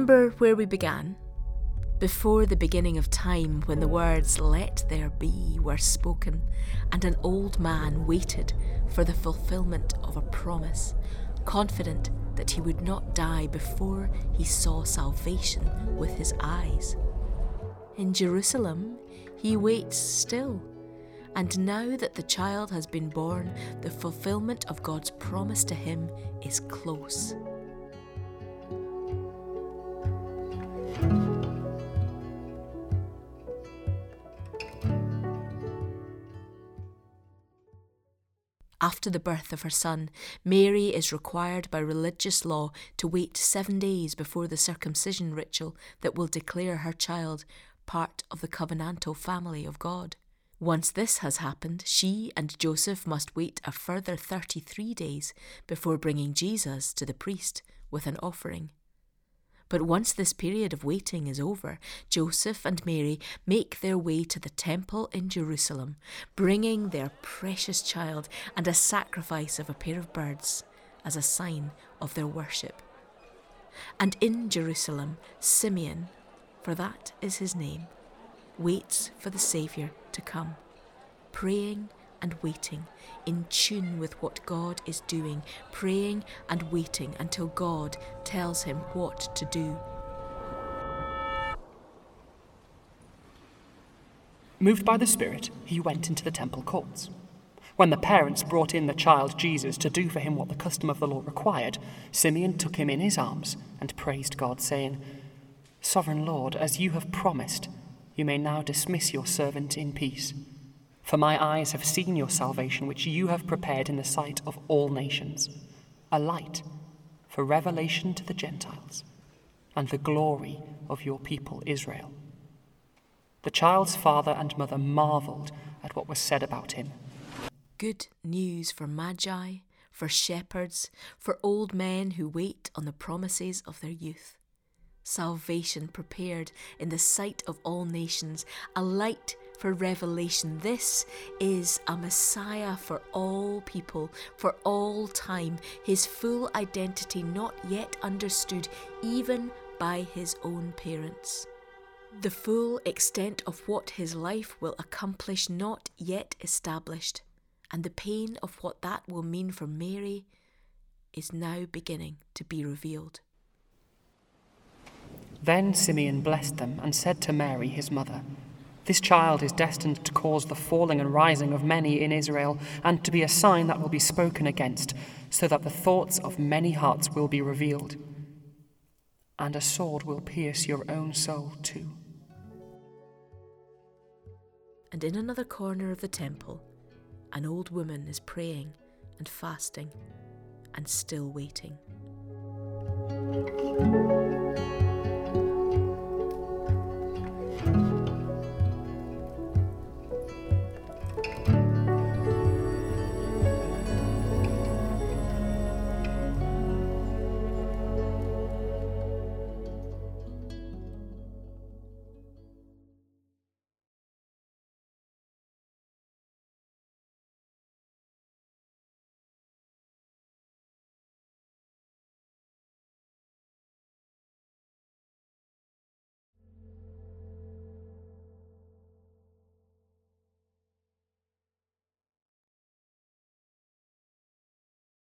Remember where we began? Before the beginning of time, when the words, Let there be, were spoken, and an old man waited for the fulfillment of a promise, confident that he would not die before he saw salvation with his eyes. In Jerusalem, he waits still. And now that the child has been born, the fulfillment of God's promise to him is close. After the birth of her son, Mary is required by religious law to wait seven days before the circumcision ritual that will declare her child part of the covenantal family of God. Once this has happened, she and Joseph must wait a further 33 days before bringing Jesus to the priest with an offering. But once this period of waiting is over, Joseph and Mary make their way to the temple in Jerusalem, bringing their precious child and a sacrifice of a pair of birds as a sign of their worship. And in Jerusalem, Simeon, for that is his name, waits for the Saviour to come, praying and waiting, in tune with what God is doing, praying and waiting until God tells him what to do. Moved by the Spirit, he went into the temple courts. When the parents brought in the child Jesus to do for him what the custom of the law required, Simeon took him in his arms and praised God, saying, Sovereign Lord, as you have promised, you may now dismiss your servant in peace for my eyes have seen your salvation, which you have prepared in the sight of all nations, a light for revelation to the Gentiles, and the glory of your people Israel. The child's father and mother marveled at what was said about him. Good news for magi, for shepherds, for old men who wait on the promises of their youth. Salvation prepared in the sight of all nations, a light for revelation. This is a Messiah for all people, for all time, his full identity not yet understood even by his own parents. The full extent of what his life will accomplish not yet established, and the pain of what that will mean for Mary is now beginning to be revealed. Then Simeon blessed them and said to Mary, his mother, this child is destined to cause the falling and rising of many in Israel, and to be a sign that will be spoken against, so that the thoughts of many hearts will be revealed. And a sword will pierce your own soul too. And in another corner of the temple, an old woman is praying and fasting and still waiting.